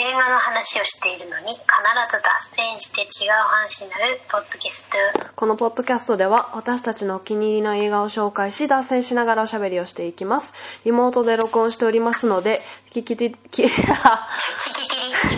映画の話をしているのに必ず脱線して違う話になるポッドキャスト。このポッドキャストでは私たちのお気に入りの映画を紹介し脱線しながらおしゃべりをしていきます。リモートで録音しておりますので聞きてき聞き切り聞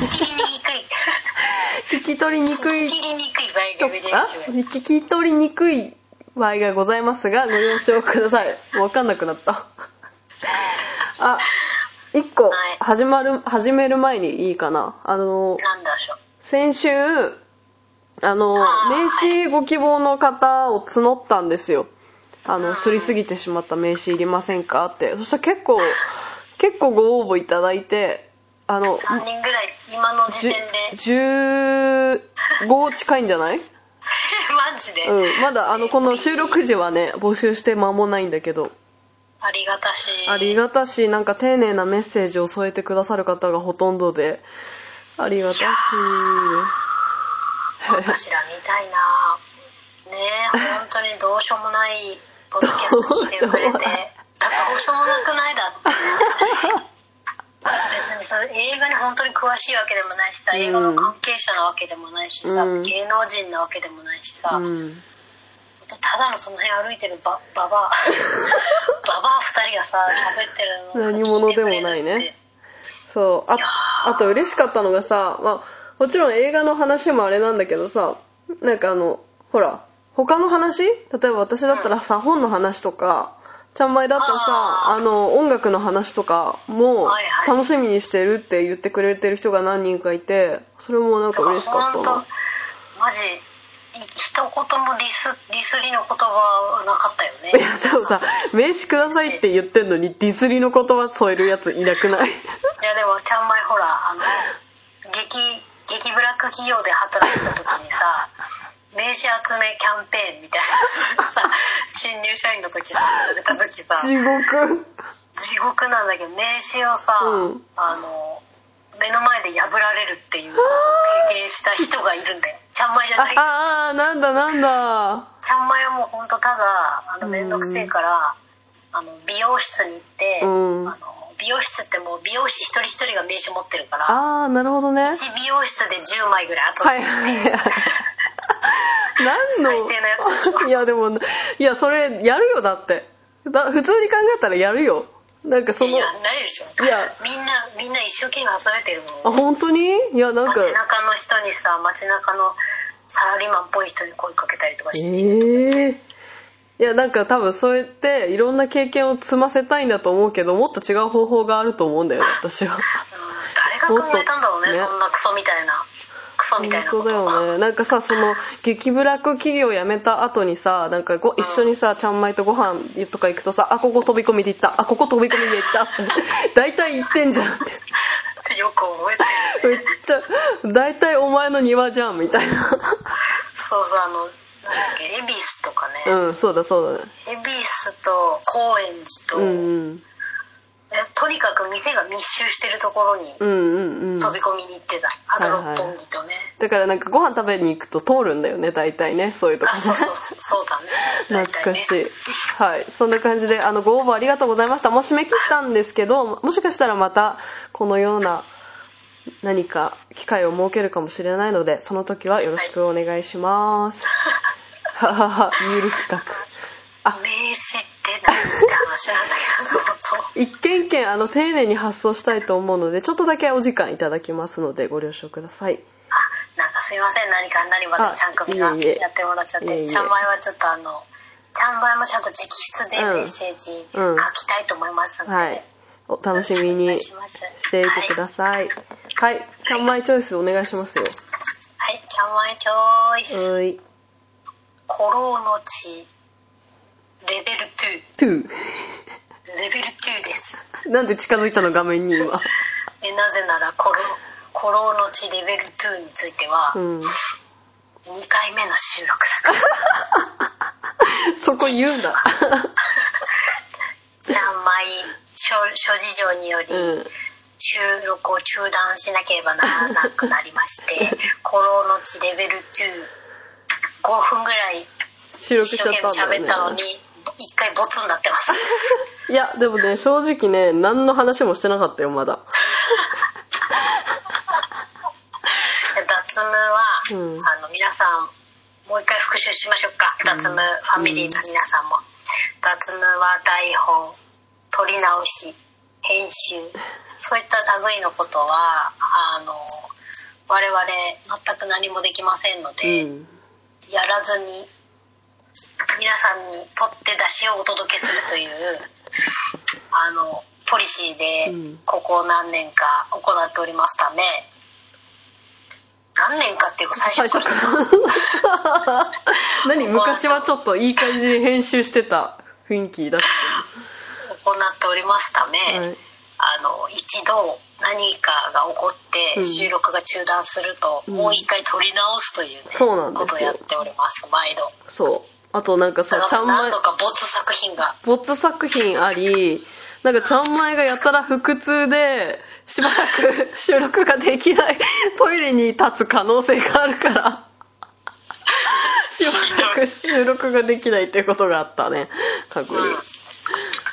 き切りにくい。聞き取りにくい。聞き切りにくい聞き取りにくい場合がございますがご了承ください。わかんなくなった。あ一個はい。始まる始める前にいいかな。あのなんだしょう。先週あのあー名刺ご希望の方を募ったんですよ。あのすりすぎてしまった名刺いりませんかって。そしたら結構結構ご応募いただいてあの何人ぐらい今の時じ点で15近いんじゃない？マジで、うん、まだあのこの収録時はね募集して間もないんだけどありがたし。ありがたし。なんか丁寧なメッセージを添えてくださる方がほとんどで。ありがたし。私らみたいな。ねえ 本当にどうしようもないポッドキャスト聞いてくれて。どうしようもない。だからどうしようもなくないだって別にさ映画に本当に詳しいわけでもないしさうん映画の関係者なわけでもないしさ、うん芸能人なわけでもないしさ、うんただのその辺歩いてるバババア。ババア二人がさ喋ってるの何者でもないね。そう。ああと嬉しかったのがさ、まあ、もちろん映画の話もあれなんだけどさなんかあのほら他の話？例えば私だったらさ、本の話とかちゃんまいだったらさあの音楽の話とかも楽しみにしてるって言ってくれてる人が何人かいてそれもなんか嬉しかったマジい一言もディスディスりの言葉はなかったよね。いやでもさ名刺くださいって言ってんのにディスりの言葉添えるやついなくない？いやでもちゃんまいほらあの劇劇ブラック企業で働いてた時にさ名刺集めキャンペーンみたいなさ新入社員の時さた時さ地獄。地獄なんだけど名刺をさ、うん。あの目の前で破られるっていう経験した人がいるんだよ。ちゃんまいじゃない。ああなんだなんだ。ちゃんまいはもうほんとただあの面倒くせえから、あの美容室に行って、うん。あの美容室ってもう美容師一人一人が名刺持ってるからああなるほどね。はい1美容室で10枚ぐらい集はいめて、はい。何最低なやつのいやでもいやそれやるよだって。だ普通に考えたらやるよなんかそのいやないでしょ。いや。みんなみんな一生懸命集めてるあもん。本当に？いやなんか。街中の人にさ街中のサラリーマンっぽい人に声かけたりとかえして、えいやなんか多分そうやっていろんな経験を積ませたいんだと思うけどもっと違う方法があると思うんだよ私は。うん誰が考えたんだろうねね。そんなクソみたいな。クソみたいなこと本当だよね。なんかさその激ブラック企業辞めた後にさなんかご一緒にさちゃんまいとご飯とか行くとさあここ飛び込みで行った。あここ飛び込みで行った。大体行ってんじゃん。っ てよく覚えてるめっちゃ大体お前の庭じゃんみたいな。そうそうあのなんだっけ恵比寿とかね、うんそうだそうだ。ね恵比寿と高円寺と、うんうん。えとにかく店が密集してるところにうんうんうん。飛び込みに行ってた、あとはいはい六本木とね、だからなんかご飯食べに行くと通るんだよね大体ね。そういうとこあそうそうそう。だね。懐かしい、はい。そんな感じであのご応募ありがとうございました。もう締め切ったんですけどもしかしたらまたこのような何か機会を設けるかもしれないのでその時はよろしくお願いします。はははゆる企画。あ。名刺話なんだけどそう。そう一件一件あの丁寧に発送したいと思うのでちょっとだけお時間いただきますのでご了承ください。あなんかすいません。何か何までちゃん組がやってもらっちゃって。ちゃんまいはちょっとあのちゃんまいもちゃんと直筆でメッセージ書うんきたいと思いますので、はい。お楽しみにしていてください。はい、ちゃんまいチョイスお願いしますよ。はい、ちゃんまいチョイス、コロの地レベルトゥ2レベル2ですーなんで近づいたの画面に今？えなぜならコロコロの地レベル2についてはうん。2回目の収録だからそこ言うんだ。ちゃんまい諸諸事情により、うん。収録を中断しなければならなくなりまして「コロの地レベル25分ぐらい収録しゃったんだ懸命喋ったのに一回ボツになってます いやでもね正直ね何の話もしてなかったよまだ。うん。あの皆さんもう一回復習しましょうか。うん。脱ムファミリーの皆さんも、脱ムは台本撮り直し編集。そういった類のことはあの我々全く何もできませんのうで、ん。やらずに皆さんにとって出しをお届けするというあのポリシーでうん。ここ何年か行っておりますため何年かっていうか最最初初かから。ら 何昔はちょっといい感じに編集してた雰囲気だっ行っておりますため、たはい。あの一度何かが起こってうん。収録が中断すると、うん。もう一回撮り直すというねそうなんことをやっております毎度。そうあとなんかさちゃんまい。何度か没作品が。没作品ありなんかちゃんまいがやたら腹痛でしばらく 収録ができない。トイレに立つ可能性があるから。しばらく収録ができないっていうことがあったね。過去に。うん、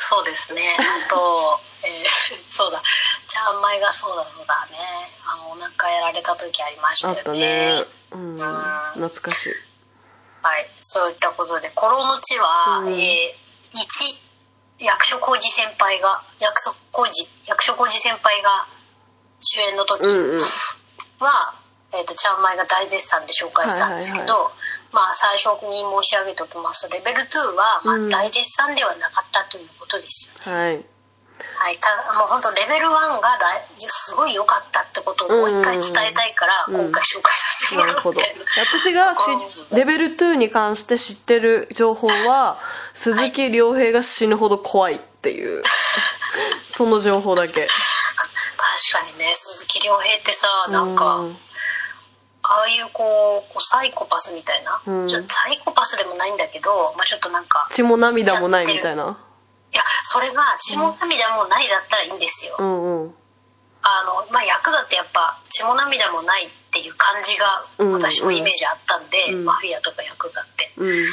そうですね。あと、えー そうだ。ちゃんまいがそうだそうだね。あのお腹やられた時ありましたよね。あったね。うん。うん。懐かしいはい。そういったことで「コロの地は」うん。えー、1役所広司先輩が役所広司役所広司先輩が主演の時うんうん。は、えー、とちゃんまいが大絶賛で紹介したんですけど、はいまあ最初に申し上げておきますとレベル2は、まあうん。大絶賛ではなかったということですよはいはい、たもう本当レベル1が来すごい良かったってことをもう一回伝えたいから、うん。うん今回紹介させてもらうなるほど。みたいな。私がしレベル2に関して知ってる情報は鈴木亮平が死ぬほど怖いっていうその情報だけ。確かにね鈴木亮平ってさなんか、うん。ああいうこうこうサイコパスみたいな、うん。サイコパスでもないんだけど、まあ、ちょっとなんか血も涙もないみたいなそれが血も涙もないだったらいいんですよ、うんうん。あのまあヤクザってやっぱ血も涙もないっていう感じがうん私もイメージあったんで、うん。マフィアとかヤクザって。うん。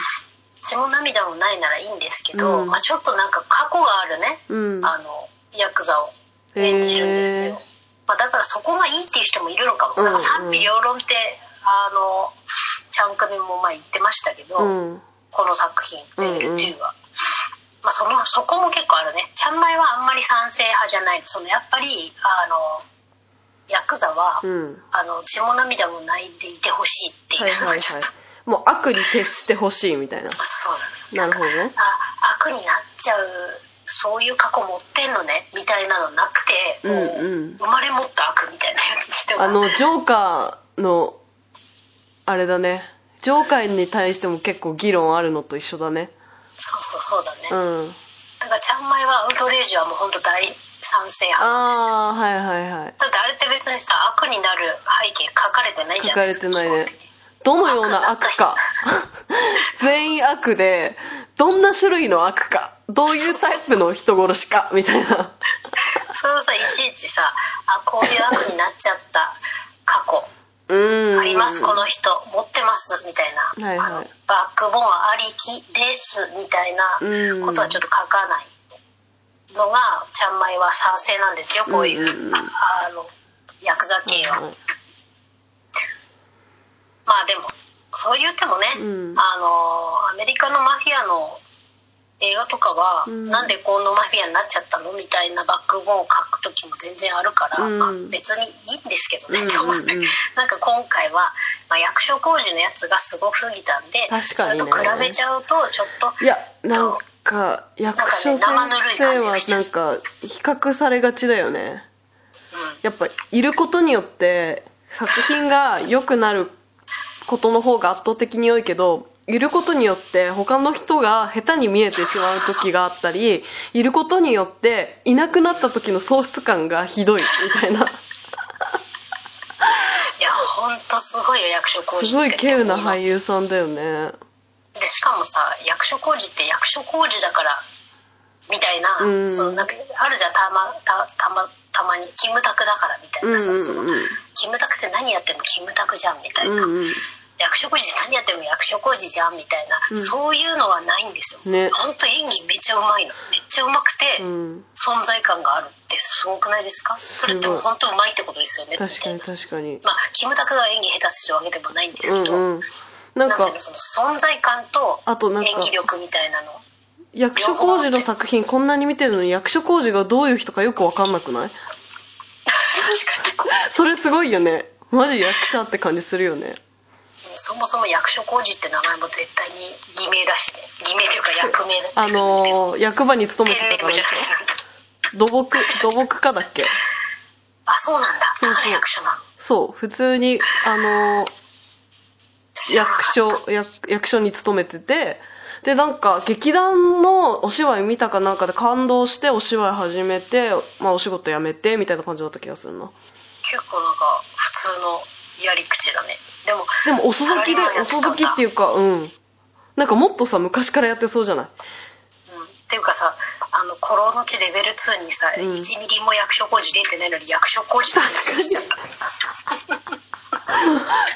血も涙もないならいいんですけど、うん。まあ、ちょっとなんか過去があるね、うん。あのヤクザを演じるんですよ、まあ、だからそこがいいっていう人もいるのかも、うんなんか賛否両論ってあのちゃんくみもまあ言ってましたけど、うん。この作品「うんレベル2は」まあ、そのそこも結構あるね。ちゃんまいはあんまり賛成派じゃない。そのやっぱりあのヤクザは、うん。あの血も涙もないでいてほしいっていう。はいはいはい。もう悪に徹してほしいみたいな。そうですなるほどね。あ悪になっちゃうそういう過去持ってんのね。みたいなのなくてうんうん。生まれ持った悪みたいなやつしてあのジョーカーのあれだね。ジョーカーに対しても結構議論あるのと一緒だねそうそうそうだね、うん。だからちゃんまいはアウトレイジはもう本当大賛成派ああはいはいはい。だってあれって別にさ悪になる背景書かれてないじ書かれゃないですかてないねどのような悪か。全員悪でどんな種類の悪か。どういうタイプの人殺しかみたいな。それをさいちいちさあこういう悪になっちゃった過去ありますこの人。持ってますみたいな、はいはい。バックボーンありきですみたいなうん。ことはちょっと書かないのがちゃんまいは賛成なんですよこういう、ああのヤクザ系は、はいまあでもそう言ってもね、うん。あのアメリカのマフィアの映画とかは、うん。なんでこのマフィアになっちゃったのみたいなバックボーンを書く時も全然あるから、うん。まあ、別にいいんですけどね、うんうんうん。なんか今回は、まあ、役所工事のやつがすごすぎたんで確かにね。それと比べちゃうとちょっといやなんか役所先生はなんか比較されがちだよね。うんやっぱいることによって作品が良くなることの方が圧倒的に多いけどいることによって他の人が下手に見えてしまう時があったりいることによっていなくなった時の喪失感がひどいみたいな。いやほんとすごいよ役所工事すごい稀有な俳優さんだよね。でしかもさ役所工事って役所工事だからみたいな,、うん。そのなんかあるじゃんたまたたまたまにキムタクだからみたいうんなさ、キムタクって何やってもキムタクじゃんみたいな、うんうん役所広司何やっても役所広司じゃんみたいな、うん。そういうのはないんですよ、ね。本当演技めっちゃうまいの。めっちゃうまくて、うん。存在感があるってすごくないですか？それってもう本当うまいってことですよね確かに確かに。まあキムタクが演技下手ってわけでもないんですけど、うんうん。なんかその存在感と演技力みたいなの。役所広司の作品こんなに見てるのに役所広司がどういう人かよくわかんなくない？確かに。それすごいよね。マジ役者って感じするよねそもそも役所広司って名前も絶対に偽名だしね。偽名というか役名だあのー、役場に勤めてたから土木土木課だっけ？あそうなんだ。そうそう。役所なの。そう普通にあのー役所役役所に勤めてて。でなんか劇団のお芝居見たかなんかで感動してお芝居始めて、まあ、お仕事辞めてみたいな感じだった気がするな。結構なんか普通のやり口だね。でもでも遅咲きで遅咲きっていうかうん。なんかもっとさ昔からやってそうじゃない？うん。っていうかさあの「古老の地レベル2」にさ、うん。1ミリも役所工事出てないのに役所工事って話しちゃった。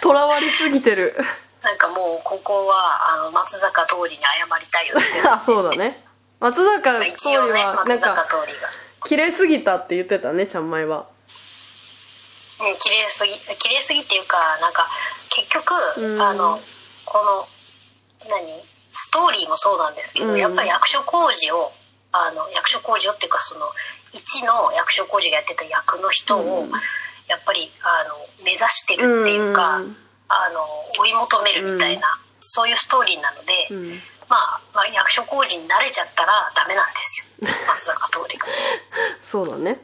とらわりすぎてる。なんかもうここはあの松坂桃李に謝りたいよねあ そうだね。松坂まあ桃李一応ねはなんか綺麗すぎたって言ってたねちゃんまいはうん綺麗すぎ綺麗すぎっていうかなんか結局うん。あのこの何？ストーリーもそうなんですけど、うん。やっぱり役所広司をあの役所広司をっていうかその一の役所広司がやってた役の人を、うん。やっぱりあの目指してるっていうか、うん。あの追い求めるみたいな、そういうストーリーなので、うん。まあ、まあ役所広司に慣れちゃったらダメなんですよ。松坂桃李が。そうだね。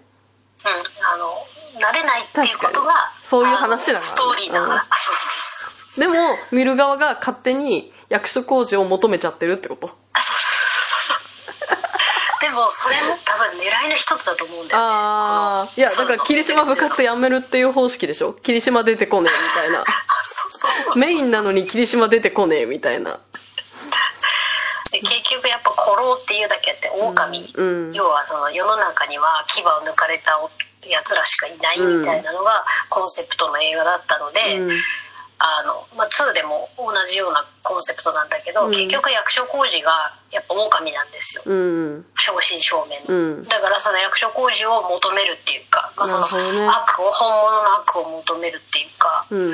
うん、あの慣れないっていうことがに。そういう話だからねあのストーリーだから、うん。あそうそうそうそうでも見る側が勝手に役所広司を求めちゃってるってこと？あそうそうそうそうでもそれも多分狙いの一つだと思うんだよね。ああいやだから霧島部活やめるっていう方式でしょ？霧島出てこねえみたいな。あそうそうそうメインなのに霧島出てこねえみたいな。で結局やっぱ古老っていうだけあって狼、うん。要はその世の中には牙を抜かれたやつらしかいないみたいなのがコンセプトの映画だったので、うん。あのまあ、2でも同じようなコンセプトなんだけど、うん。結局役所広司がやっぱ狼なんですよ。うん。正真正銘の、うん。だからその役所広司を求めるっていうか、まあ、その悪を本物の悪を求めるっていうか、うん。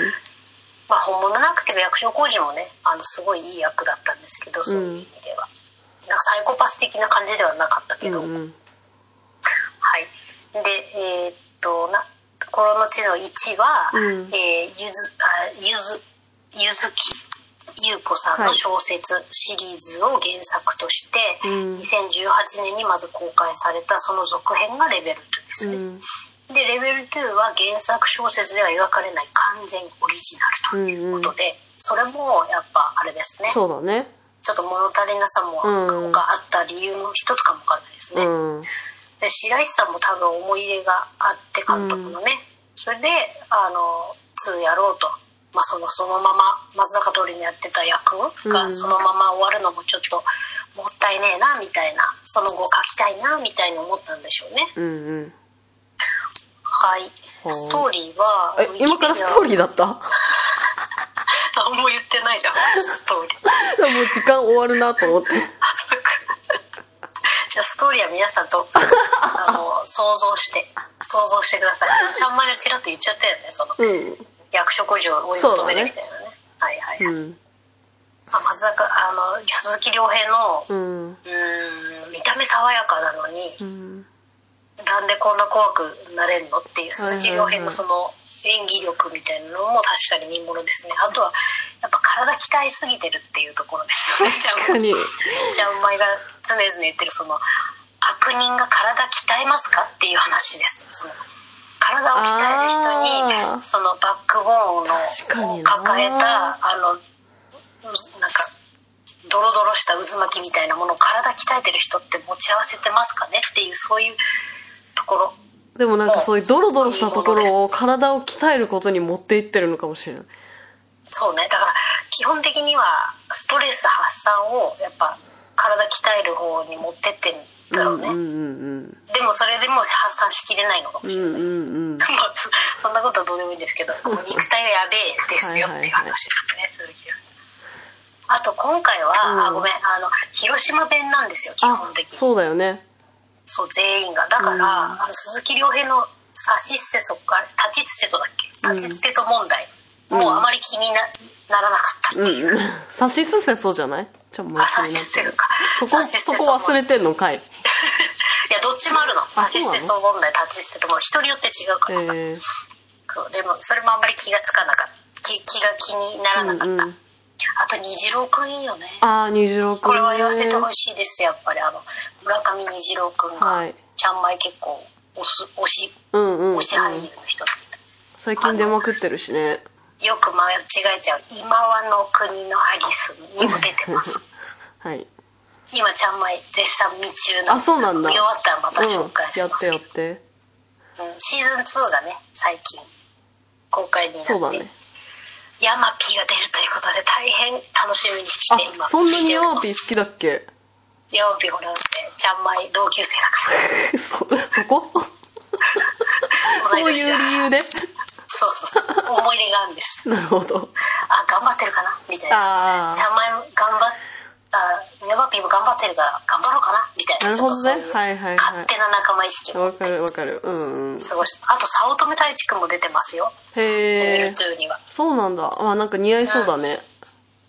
まあ、本物なくても役所広司もねあのすごいいい役だったんですけどそういう意味では、なんかサイコパス的な感じではなかったけど、うんうんえーっとな「心の地の1は」うん。えーゆずあゆずゆずきゆうこさんの小説シリーズを原作として、うん。2018年にまず公開されたその続編がレベル2ですね、うん。でレベル2は原作小説では描かれない完全オリジナルということで、それもやっぱあれですね。そうだね。ちょっと物足りなさもうん。があった理由の一つかもわかんないですね、うんで白石さんも多分思い入れがあって監督のね、それであの2やろうと、まあ、そのそのまま松坂桃李のやってた役うん。がそのまま終わるのもちょっともったいねえなみたいなその後書きたいなみたいに思ったんでしょうね。うんうん。はい。ストーリーはえ今からストーリーだった？何も言ってないじゃん。ストーリー。もう時間終わるなと思ってストーリーは皆さんと あの想像して想像してください。ちゃんまりチラッと言っちゃったよねそのうん。役職上追い求めるみたいなね。はいはい、はい。うん。あ松坂あの鈴木亮平のうん。ん見た目爽やかなのにうん。なんでこんな怖くなれるのっていう鈴木亮平のその演技力みたいなのも確かに見ものですね。あとはやっぱ体鍛えすぎてるっていうところです。よねちゃん確かに。ちゃんまいが常々言ってるその悪人が体鍛えますかっていう話です。その体を鍛える人にそのバックボーンを抱えたあのなんかドロドロした渦巻きみたいなものを体鍛えてる人って持ち合わせてますかねっていうそういうところでもなんかそういうドロドロしたところを体を鍛えることに持っていってるのかもしれない。そうね。だから基本的にはストレス発散をやっぱ体鍛える方に持ってってんだろうね、うんうんでもそれでも発散しきれないのかもしれない、うんうんうん。まあそそんなことはどうでもいいんですけど肉体がやべえですよっていう話ですね鈴木は。あと今回は、うん。あごめん。あの広島弁なんですよ基あ本的に。そうだよねそう全員が。だから、うん。あの鈴木亮平の「サシステソ」か「立ちつてと」だっけ？うん。立ちつてと問題、うん。もうあまり気になならなかった。っう、うん。さしすせそうじゃない？ちょっともうあ気になって。るさしすせか。そこそこ忘れてんのかい？いやどっちもあるの。サシステソ問題立ちつてとも人によって違うからさ、えー。でもそれもあんまり気がつかなかった。気気が気にならなかった、うんうんあと虹郎くんいいよね。ああ虹郎くんこれは言わせてほしいですやっぱりあの村上虹郎くんが、はい。ちゃんまい結構推す推しうんうん、うん。推、し俳優の人最近出まくってるしね。よく間違えちゃう「今はの国のアリス」にも出てます。はい。今ちゃんまい絶賛未中なのあそうなんだ。見終わったらまた紹介しうん、やってやって。うんシーズン2がね最近公開になって。そうだねヤマピーが出るということで大変楽しみにして今あそんなにヤマピーー好きだっけ？ヤマピーほらだってちゃんまい同級生だから。そ そこ？そういう理由で？そうそうそう。思い入れがあるんです。なるほど。あ頑張ってるかな？みたいな。あちゃんまいも頑張っあヤマピーも頑張ってるから頑張ろうかな？ななるほどね。はいはいはい。勝手な仲間意識わかるわかる。うんうん。過ごして。あと早乙女太一くんも出てますよ「エへえルトゥー」には。そうなんだ。あなんか似合いそうだね。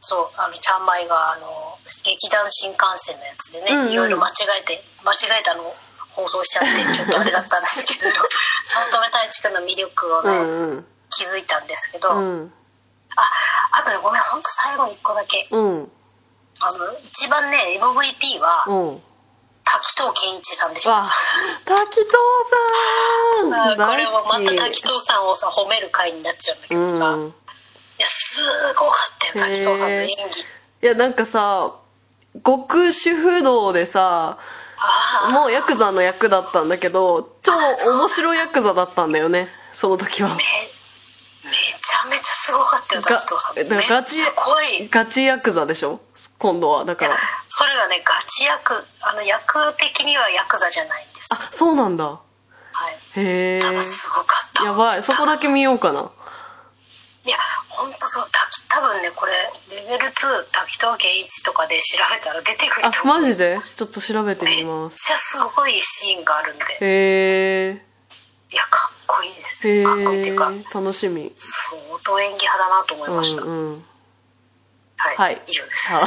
そうあのちゃんまいがあの劇団新幹線のやつでね、うんうん。いろいろ間違えて間違えたのを放送しちゃって ちょっとあれだったんですけど 早乙女太一くんの魅力をね、うんうん。気づいたんですけど、うん。ああとねごめんほんと最後に1個だけ。うん。あの一番ね MVP はうん滝藤健一さんでした。わ滝藤さん。あこれもまた滝藤さんをさ褒める回になっちゃうんだけうどさ、いん。やすごかったよ滝藤さんの演技。いやなんかさ極主不動でさもうヤクザの役だったんだけど超面白いヤクザだったんだよねその時は。めめちゃめちゃすごかったよが滝藤さん。ガチガチヤクザでしょ？今度はだから。それがねガチ役。あの役的にはヤクザじゃないんですあそうなんだ。はい。へえすごかった。やばい。そこだけ見ようかな。いやほんとそう。滝多分ねこれレベル2滝藤健一とかで調べたら出てくるあと思う。マジで？ちょっと調べてみめっますちゃすごいシーンがあるんで。へえいやかっこいいですかっこいいっていうかえ楽しみ相当演技派だなと思いうました、んうんはい。はい、以上です。